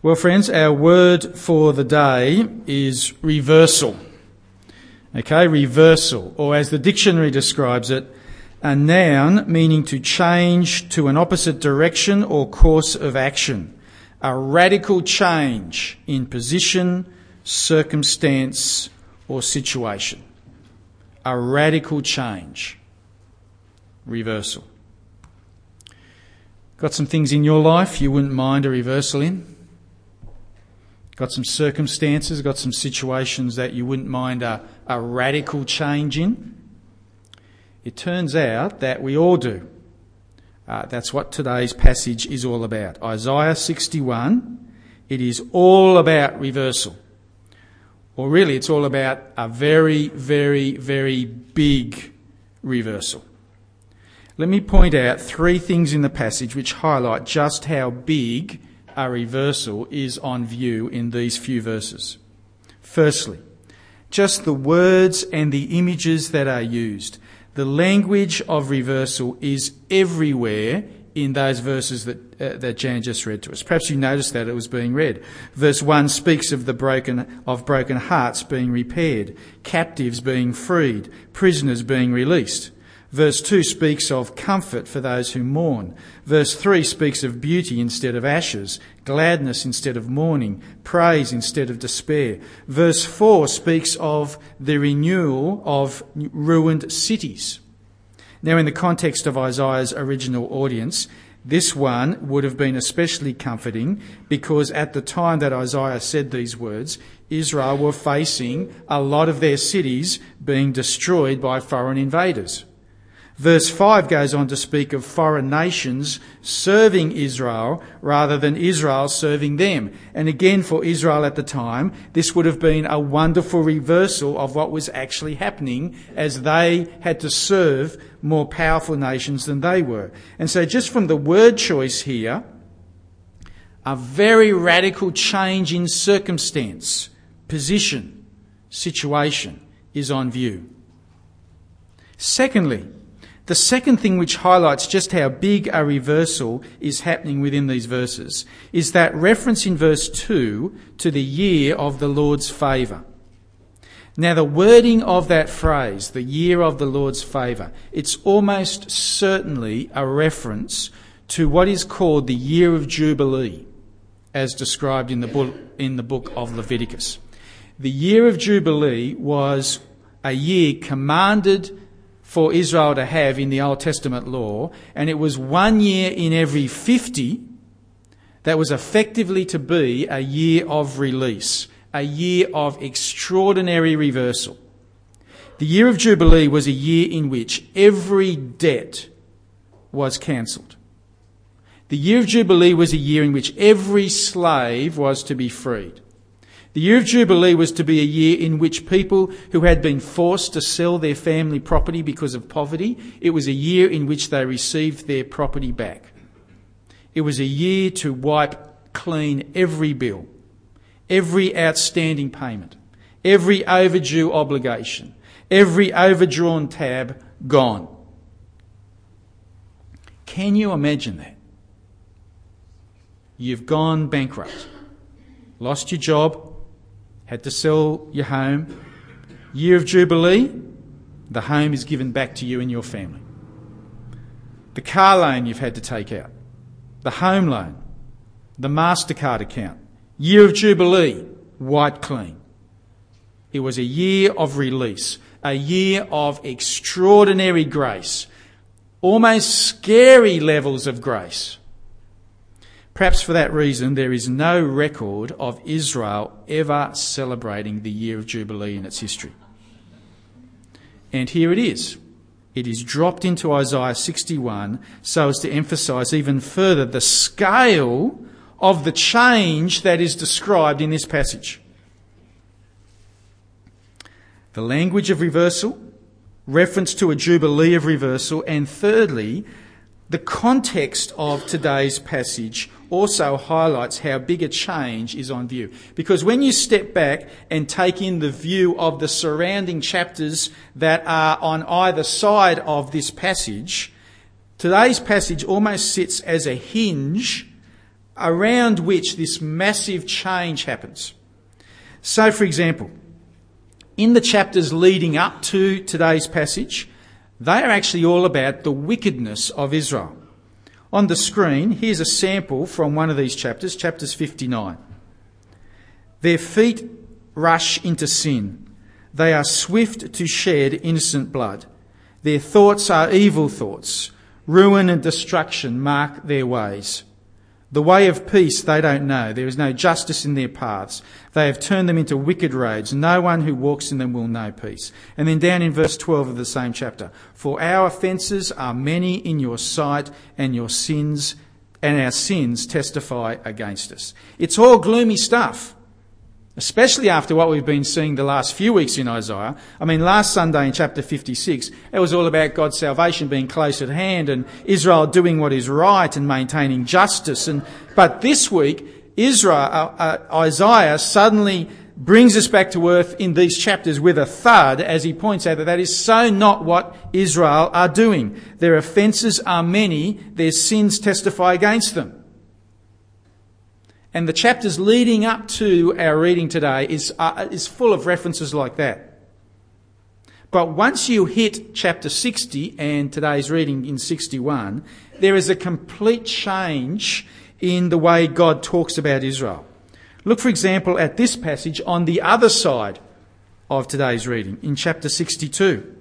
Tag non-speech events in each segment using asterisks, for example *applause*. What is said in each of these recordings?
Well, friends, our word for the day is reversal. Okay, reversal, or as the dictionary describes it, a noun meaning to change to an opposite direction or course of action. A radical change in position, circumstance, or situation. A radical change. Reversal. Got some things in your life you wouldn't mind a reversal in? Got some circumstances, got some situations that you wouldn't mind a, a radical change in. It turns out that we all do. Uh, that's what today's passage is all about. Isaiah 61, it is all about reversal. Or really, it's all about a very, very, very big reversal. Let me point out three things in the passage which highlight just how big a reversal is on view in these few verses. Firstly, just the words and the images that are used. The language of reversal is everywhere in those verses that, uh, that Jan just read to us. Perhaps you noticed that it was being read. Verse 1 speaks of the broken, of broken hearts being repaired, captives being freed, prisoners being released. Verse 2 speaks of comfort for those who mourn. Verse 3 speaks of beauty instead of ashes, gladness instead of mourning, praise instead of despair. Verse 4 speaks of the renewal of ruined cities. Now, in the context of Isaiah's original audience, this one would have been especially comforting because at the time that Isaiah said these words, Israel were facing a lot of their cities being destroyed by foreign invaders. Verse 5 goes on to speak of foreign nations serving Israel rather than Israel serving them. And again, for Israel at the time, this would have been a wonderful reversal of what was actually happening as they had to serve more powerful nations than they were. And so just from the word choice here, a very radical change in circumstance, position, situation is on view. Secondly, the second thing which highlights just how big a reversal is happening within these verses is that reference in verse 2 to the year of the Lord's favour. Now, the wording of that phrase, the year of the Lord's favour, it's almost certainly a reference to what is called the year of Jubilee, as described in the book, in the book of Leviticus. The year of Jubilee was a year commanded for Israel to have in the Old Testament law, and it was one year in every 50 that was effectively to be a year of release, a year of extraordinary reversal. The year of Jubilee was a year in which every debt was cancelled. The year of Jubilee was a year in which every slave was to be freed. The year of Jubilee was to be a year in which people who had been forced to sell their family property because of poverty, it was a year in which they received their property back. It was a year to wipe clean every bill, every outstanding payment, every overdue obligation, every overdrawn tab gone. Can you imagine that? You've gone bankrupt, lost your job, had to sell your home. Year of Jubilee, the home is given back to you and your family. The car loan you've had to take out, the home loan, the MasterCard account. Year of Jubilee, white clean. It was a year of release, a year of extraordinary grace, almost scary levels of grace. Perhaps for that reason, there is no record of Israel ever celebrating the year of Jubilee in its history. And here it is. It is dropped into Isaiah 61 so as to emphasize even further the scale of the change that is described in this passage. The language of reversal, reference to a jubilee of reversal, and thirdly, the context of today's passage also highlights how big a change is on view. Because when you step back and take in the view of the surrounding chapters that are on either side of this passage, today's passage almost sits as a hinge around which this massive change happens. So, for example, in the chapters leading up to today's passage, they are actually all about the wickedness of Israel. On the screen, here's a sample from one of these chapters, chapters 59. Their feet rush into sin. They are swift to shed innocent blood. Their thoughts are evil thoughts. Ruin and destruction mark their ways. The way of peace they don't know. There is no justice in their paths. They have turned them into wicked roads. No one who walks in them will know peace. And then down in verse 12 of the same chapter. For our offences are many in your sight and your sins and our sins testify against us. It's all gloomy stuff especially after what we've been seeing the last few weeks in Isaiah. I mean, last Sunday in chapter 56, it was all about God's salvation being close at hand and Israel doing what is right and maintaining justice. And, but this week, Israel, uh, uh, Isaiah suddenly brings us back to earth in these chapters with a thud as he points out that that is so not what Israel are doing. Their offences are many, their sins testify against them. And the chapters leading up to our reading today is, uh, is full of references like that. But once you hit chapter 60 and today's reading in 61, there is a complete change in the way God talks about Israel. Look, for example, at this passage on the other side of today's reading in chapter 62.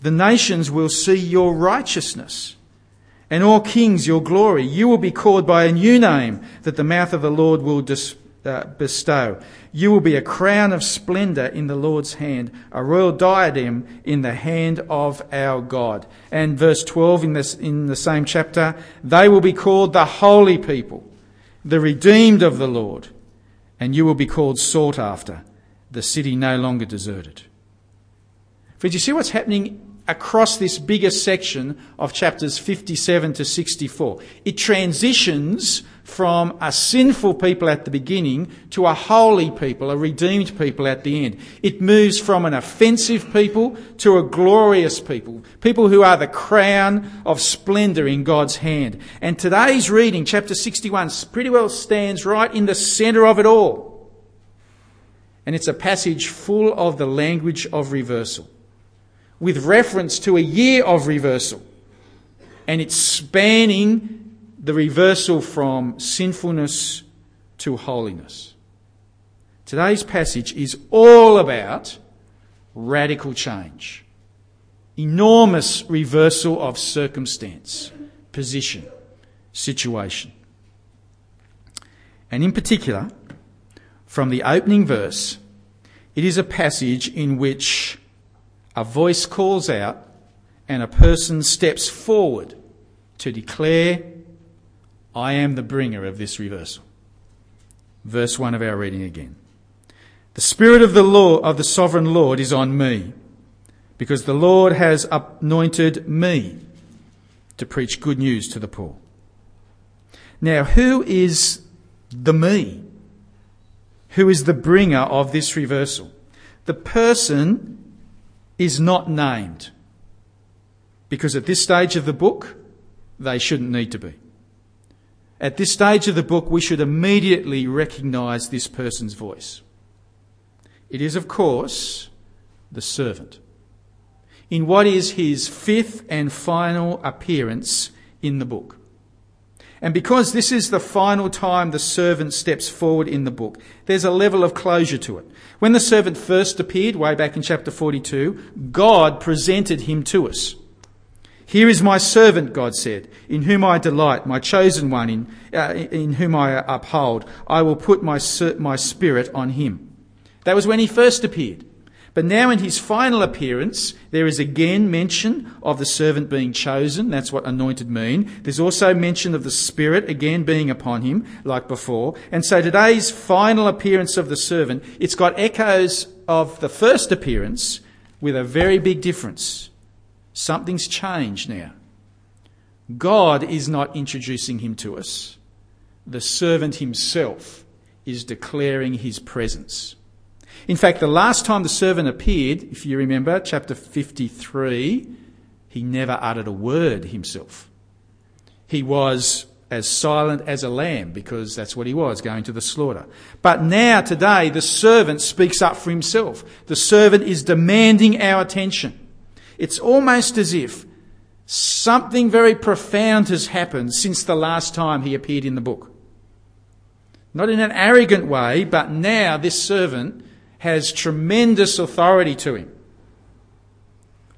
The nations will see your righteousness and all kings your glory. You will be called by a new name that the mouth of the Lord will dis, uh, bestow. You will be a crown of splendour in the Lord's hand, a royal diadem in the hand of our God. And verse 12 in, this, in the same chapter, they will be called the holy people, the redeemed of the Lord, and you will be called sought after, the city no longer deserted. Friends, you see what's happening across this bigger section of chapters 57 to 64. It transitions from a sinful people at the beginning to a holy people, a redeemed people at the end. It moves from an offensive people to a glorious people, people who are the crown of splendour in God's hand. And today's reading, chapter 61, pretty well stands right in the centre of it all. And it's a passage full of the language of reversal with reference to a year of reversal. And it's spanning the reversal from sinfulness to holiness. Today's passage is all about radical change, enormous reversal of circumstance, position, situation. And in particular, from the opening verse, it is a passage in which a voice calls out and a person steps forward to declare, I am the bringer of this reversal. Verse 1 of our reading again. The Spirit of the Lord, of the sovereign Lord is on me, because the Lord has anointed me to preach good news to the poor. Now, who is the me? Who is the bringer of this reversal? The person is not named. Because at this stage of the book, they shouldn't need to be. At this stage of the book, we should immediately recognise this person's voice. It is, of course, the servant. In what is his fifth and final appearance in the book. And because this is the final time the servant steps forward in the book, there's a level of closure to it. When the servant first appeared, way back in chapter 42, God presented him to us. Here is my servant, God said, in whom I delight, my chosen one, in, uh, in whom I uphold. I will put my, my spirit on him. That was when he first appeared. But now in his final appearance, there is again mention of the servant being chosen. That's what anointed mean. There's also mention of the Spirit again being upon him, like before. And so today's final appearance of the servant, it's got echoes of the first appearance with a very big difference. Something's changed now. God is not introducing him to us. The servant himself is declaring his presence. In fact, the last time the servant appeared, if you remember, chapter 53, he never uttered a word himself. He was as silent as a lamb because that's what he was, going to the slaughter. But now, today, the servant speaks up for himself. The servant is demanding our attention. It's almost as if something very profound has happened since the last time he appeared in the book. Not in an arrogant way, but now this servant has tremendous authority to him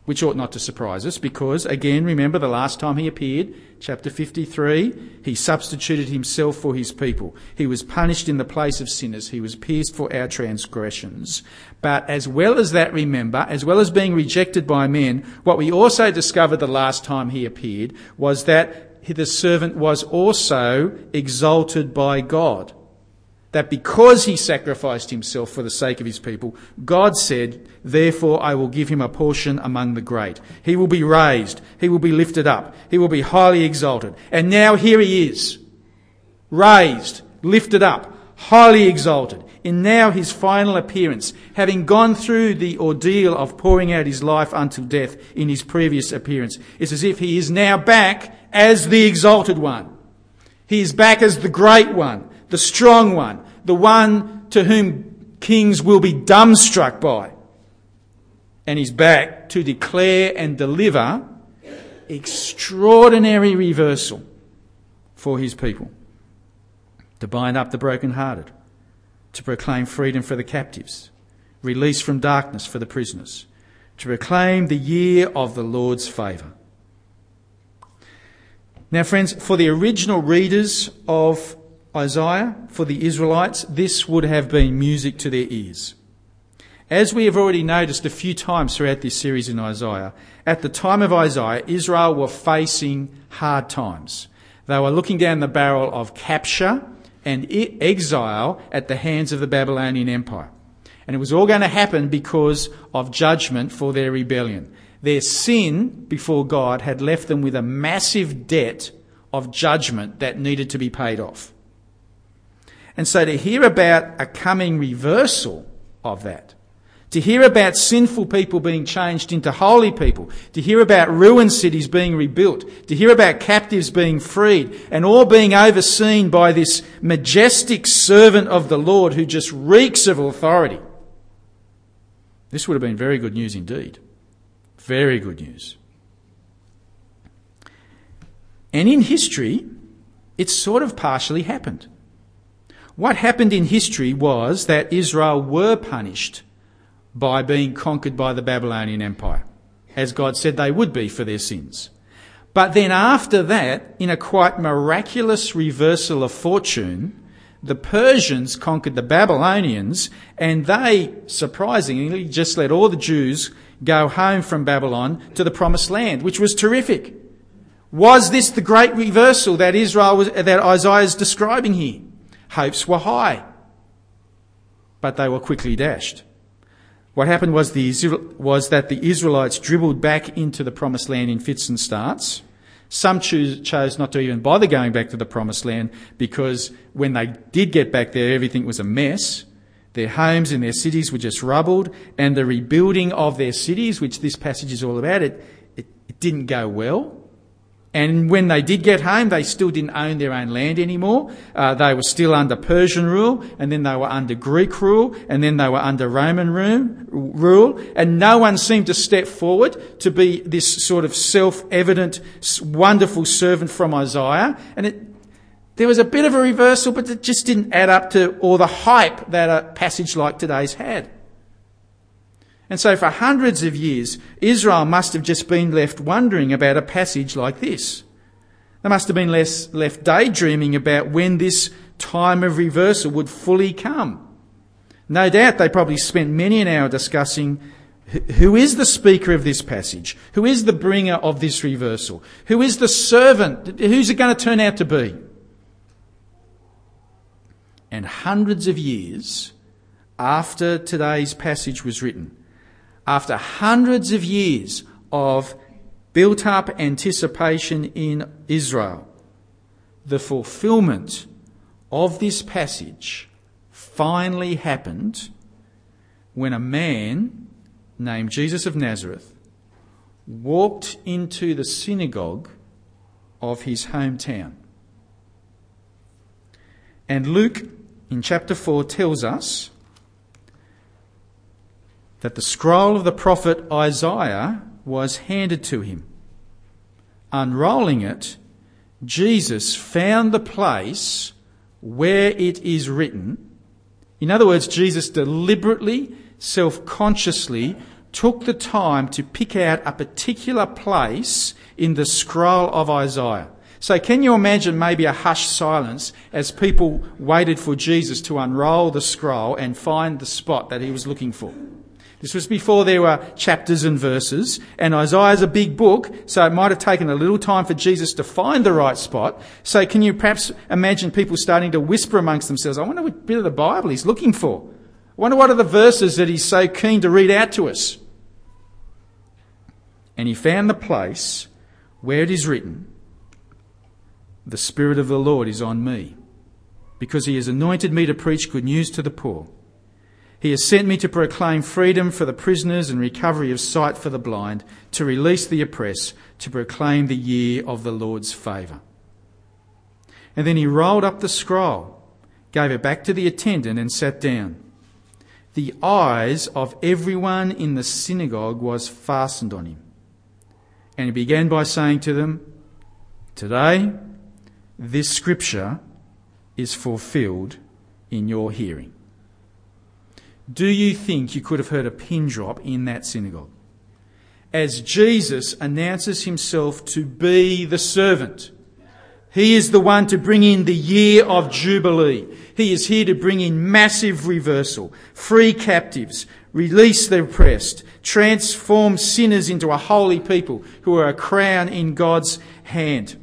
which ought not to surprise us because, again, remember the last time he appeared, chapter 53, he substituted himself for his people. He was punished in the place of sinners. He was pierced for our transgressions. But as well as that, remember, as well as being rejected by men, what we also discovered the last time he appeared was that the servant was also exalted by God that because he sacrificed himself for the sake of his people, God said, Therefore I will give him a portion among the great. He will be raised. He will be lifted up. He will be highly exalted. And now here he is. Raised, lifted up, highly exalted. In now his final appearance, having gone through the ordeal of pouring out his life unto death in his previous appearance, it's as if he is now back as the exalted one. He is back as the great one the strong one, the one to whom kings will be dumbstruck by. And he's back to declare and deliver extraordinary reversal for his people. To bind up the brokenhearted, to proclaim freedom for the captives, release from darkness for the prisoners, to proclaim the year of the Lord's favour. Now, friends, for the original readers of Isaiah, for the Israelites, this would have been music to their ears. As we have already noticed a few times throughout this series in Isaiah, at the time of Isaiah, Israel were facing hard times. They were looking down the barrel of capture and exile at the hands of the Babylonian Empire. And it was all going to happen because of judgment for their rebellion. Their sin before God had left them with a massive debt of judgment that needed to be paid off. And so to hear about a coming reversal of that, to hear about sinful people being changed into holy people, to hear about ruined cities being rebuilt, to hear about captives being freed, and all being overseen by this majestic servant of the Lord who just reeks of authority. This would have been very good news indeed. Very good news. And in history, it's sort of partially happened. What happened in history was that Israel were punished by being conquered by the Babylonian Empire, as God said they would be for their sins. But then after that, in a quite miraculous reversal of fortune, the Persians conquered the Babylonians and they, surprisingly, just let all the Jews go home from Babylon to the promised land, which was terrific. Was this the great reversal that Israel was, that Isaiah is describing here? Hopes were high, but they were quickly dashed. What happened was, the, was that the Israelites dribbled back into the promised land in fits and starts. Some choose, chose not to even bother going back to the promised land because when they did get back there, everything was a mess. Their homes and their cities were just rubbled, and the rebuilding of their cities, which this passage is all about, it, it, it didn't go well. And when they did get home, they still didn't own their own land anymore. Uh, they were still under Persian rule, and then they were under Greek rule, and then they were under Roman rule. And no one seemed to step forward to be this sort of self-evident, wonderful servant from Isaiah. And it, there was a bit of a reversal, but it just didn't add up to all the hype that a passage like today's had. And so for hundreds of years, Israel must have just been left wondering about a passage like this. They must have been less, left daydreaming about when this time of reversal would fully come. No doubt they probably spent many an hour discussing who is the speaker of this passage? Who is the bringer of this reversal? Who is the servant? Who's it going to turn out to be? And hundreds of years after today's passage was written, after hundreds of years of built up anticipation in Israel, the fulfillment of this passage finally happened when a man named Jesus of Nazareth walked into the synagogue of his hometown. And Luke, in chapter 4, tells us that the scroll of the prophet Isaiah was handed to him. Unrolling it, Jesus found the place where it is written. In other words, Jesus deliberately, self consciously took the time to pick out a particular place in the scroll of Isaiah. So, can you imagine maybe a hushed silence as people waited for Jesus to unroll the scroll and find the spot that he was looking for? This was before there were chapters and verses, and Isaiah's a big book, so it might have taken a little time for Jesus to find the right spot. So can you perhaps imagine people starting to whisper amongst themselves, I wonder what bit of the Bible he's looking for. I wonder what are the verses that he's so keen to read out to us. And he found the place where it is written, The Spirit of the Lord is on me, because he has anointed me to preach good news to the poor. He has sent me to proclaim freedom for the prisoners and recovery of sight for the blind, to release the oppressed, to proclaim the year of the Lord's favour. And then he rolled up the scroll, gave it back to the attendant, and sat down. The eyes of everyone in the synagogue was fastened on him. And he began by saying to them, Today, this scripture is fulfilled in your hearing. Do you think you could have heard a pin drop in that synagogue? As Jesus announces himself to be the servant, he is the one to bring in the year of Jubilee. He is here to bring in massive reversal, free captives, release the oppressed, transform sinners into a holy people who are a crown in God's hand.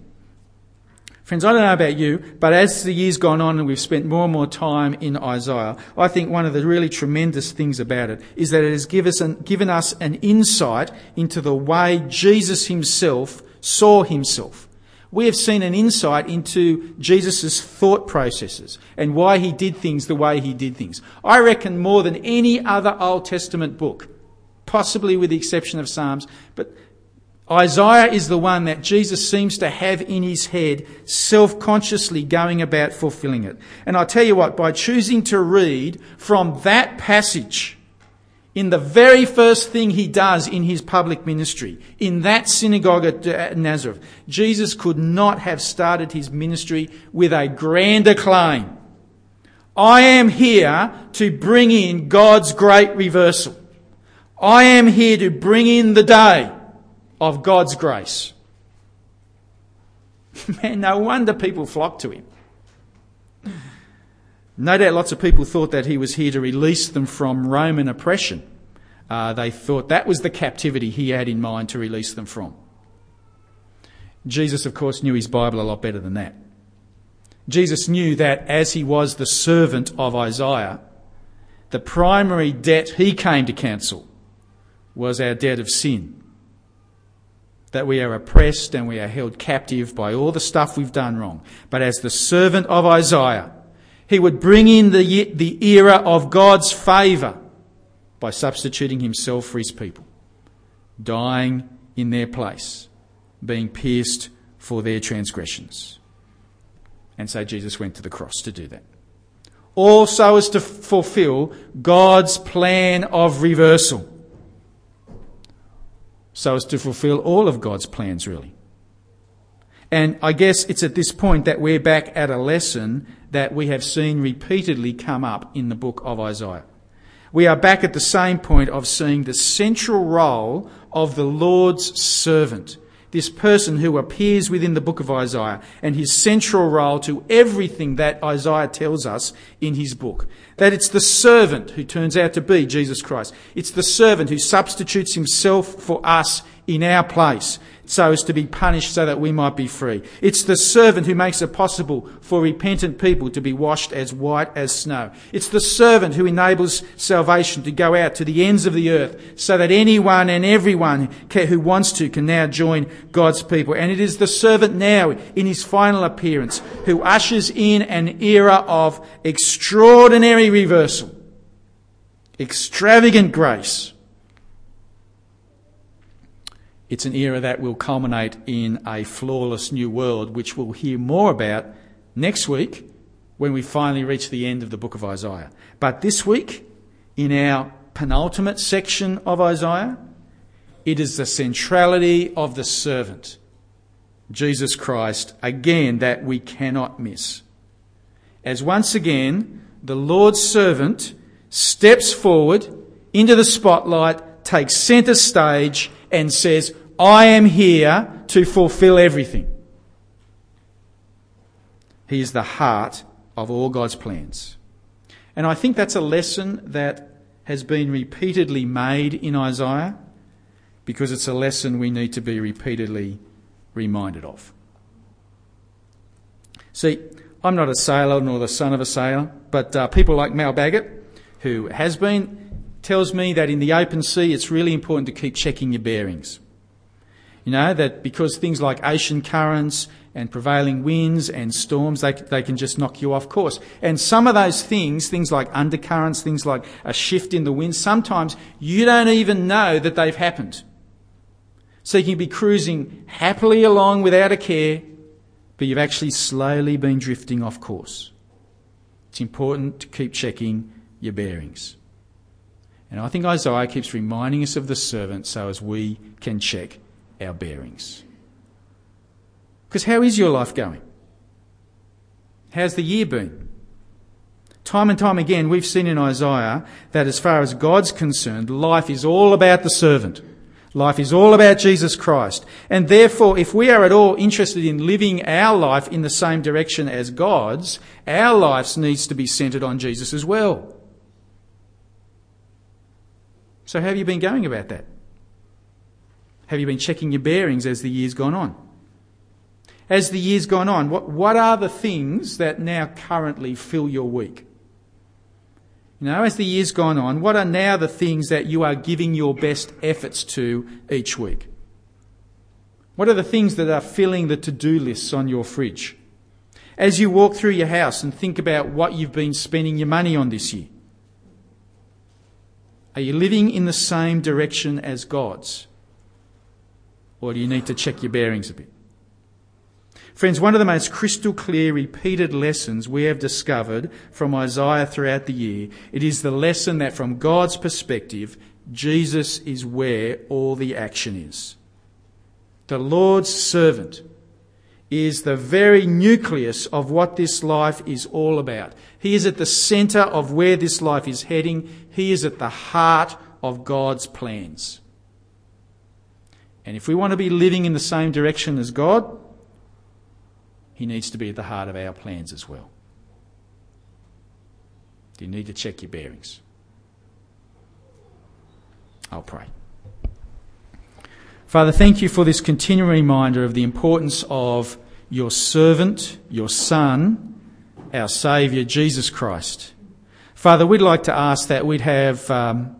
Friends, I don't know about you, but as the years gone on and we've spent more and more time in Isaiah, I think one of the really tremendous things about it is that it has give us an, given us an insight into the way Jesus himself saw himself. We have seen an insight into Jesus' thought processes and why he did things the way he did things. I reckon more than any other Old Testament book, possibly with the exception of Psalms, but Isaiah is the one that Jesus seems to have in his head, self consciously going about fulfilling it. And I tell you what, by choosing to read from that passage, in the very first thing he does in his public ministry, in that synagogue at uh, Nazareth, Jesus could not have started his ministry with a grander claim. I am here to bring in God's great reversal. I am here to bring in the day of God's grace. *laughs* Man, no wonder people flocked to him. No doubt lots of people thought that he was here to release them from Roman oppression. Uh, they thought that was the captivity he had in mind to release them from. Jesus, of course, knew his Bible a lot better than that. Jesus knew that as he was the servant of Isaiah, the primary debt he came to cancel was our debt of sin that we are oppressed and we are held captive by all the stuff we've done wrong. But as the servant of Isaiah, he would bring in the, the era of God's favour by substituting himself for his people, dying in their place, being pierced for their transgressions. And so Jesus went to the cross to do that. Also as to fulfill God's plan of reversal so as to fulfill all of God's plans, really. And I guess it's at this point that we're back at a lesson that we have seen repeatedly come up in the book of Isaiah. We are back at the same point of seeing the central role of the Lord's servant this person who appears within the book of Isaiah and his central role to everything that Isaiah tells us in his book. That it's the servant who turns out to be Jesus Christ. It's the servant who substitutes himself for us in our place so as to be punished so that we might be free. It's the servant who makes it possible for repentant people to be washed as white as snow. It's the servant who enables salvation to go out to the ends of the earth so that anyone and everyone who wants to can now join God's people. And it is the servant now in his final appearance who ushers in an era of extraordinary reversal, extravagant grace it's an era that will culminate in a flawless new world, which we'll hear more about next week when we finally reach the end of the book of Isaiah. But this week, in our penultimate section of Isaiah, it is the centrality of the servant, Jesus Christ, again, that we cannot miss. As once again, the Lord's servant steps forward into the spotlight, takes centre stage, and says, I am here to fulfill everything. He is the heart of all God's plans. And I think that's a lesson that has been repeatedly made in Isaiah because it's a lesson we need to be repeatedly reminded of. See, I'm not a sailor nor the son of a sailor, but uh, people like Mal Baggett, who has been, tells me that in the open sea it's really important to keep checking your bearings. You know, that because things like ocean currents and prevailing winds and storms, they, they can just knock you off course. And some of those things, things like undercurrents, things like a shift in the wind, sometimes you don't even know that they've happened. So you can be cruising happily along without a care, but you've actually slowly been drifting off course. It's important to keep checking your bearings. And I think Isaiah keeps reminding us of the servant so as we can check our bearings. Because how is your life going? How's the year been? Time and time again, we've seen in Isaiah that as far as God's concerned, life is all about the servant. Life is all about Jesus Christ. And therefore, if we are at all interested in living our life in the same direction as God's, our lives needs to be centered on Jesus as well. So how have you been going about that? Have you been checking your bearings as the year's gone on? As the year's gone on, what, what are the things that now currently fill your week? You know, as the year's gone on, what are now the things that you are giving your best efforts to each week? What are the things that are filling the to do lists on your fridge? As you walk through your house and think about what you've been spending your money on this year, are you living in the same direction as God's? Or do you need to check your bearings a bit? Friends, one of the most crystal clear repeated lessons we have discovered from Isaiah throughout the year, it is the lesson that from God's perspective, Jesus is where all the action is. The Lord's servant is the very nucleus of what this life is all about. He is at the centre of where this life is heading. He is at the heart of God's plans. And if we want to be living in the same direction as God, he needs to be at the heart of our plans as well. You need to check your bearings. I'll pray. Father, thank you for this continuing reminder of the importance of your servant, your Son, our Saviour, Jesus Christ. Father, we'd like to ask that we'd have um,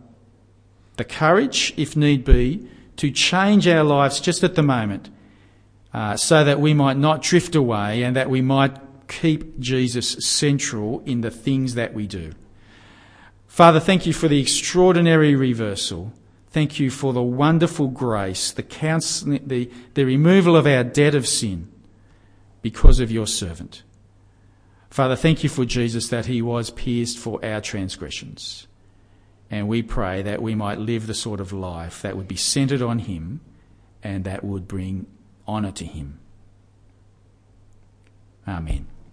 the courage, if need be, to change our lives just at the moment uh, so that we might not drift away and that we might keep Jesus central in the things that we do. Father, thank you for the extraordinary reversal. Thank you for the wonderful grace, the, the, the removal of our debt of sin because of your servant. Father, thank you for Jesus that he was pierced for our transgressions. And we pray that we might live the sort of life that would be centered on him and that would bring honour to him. Amen.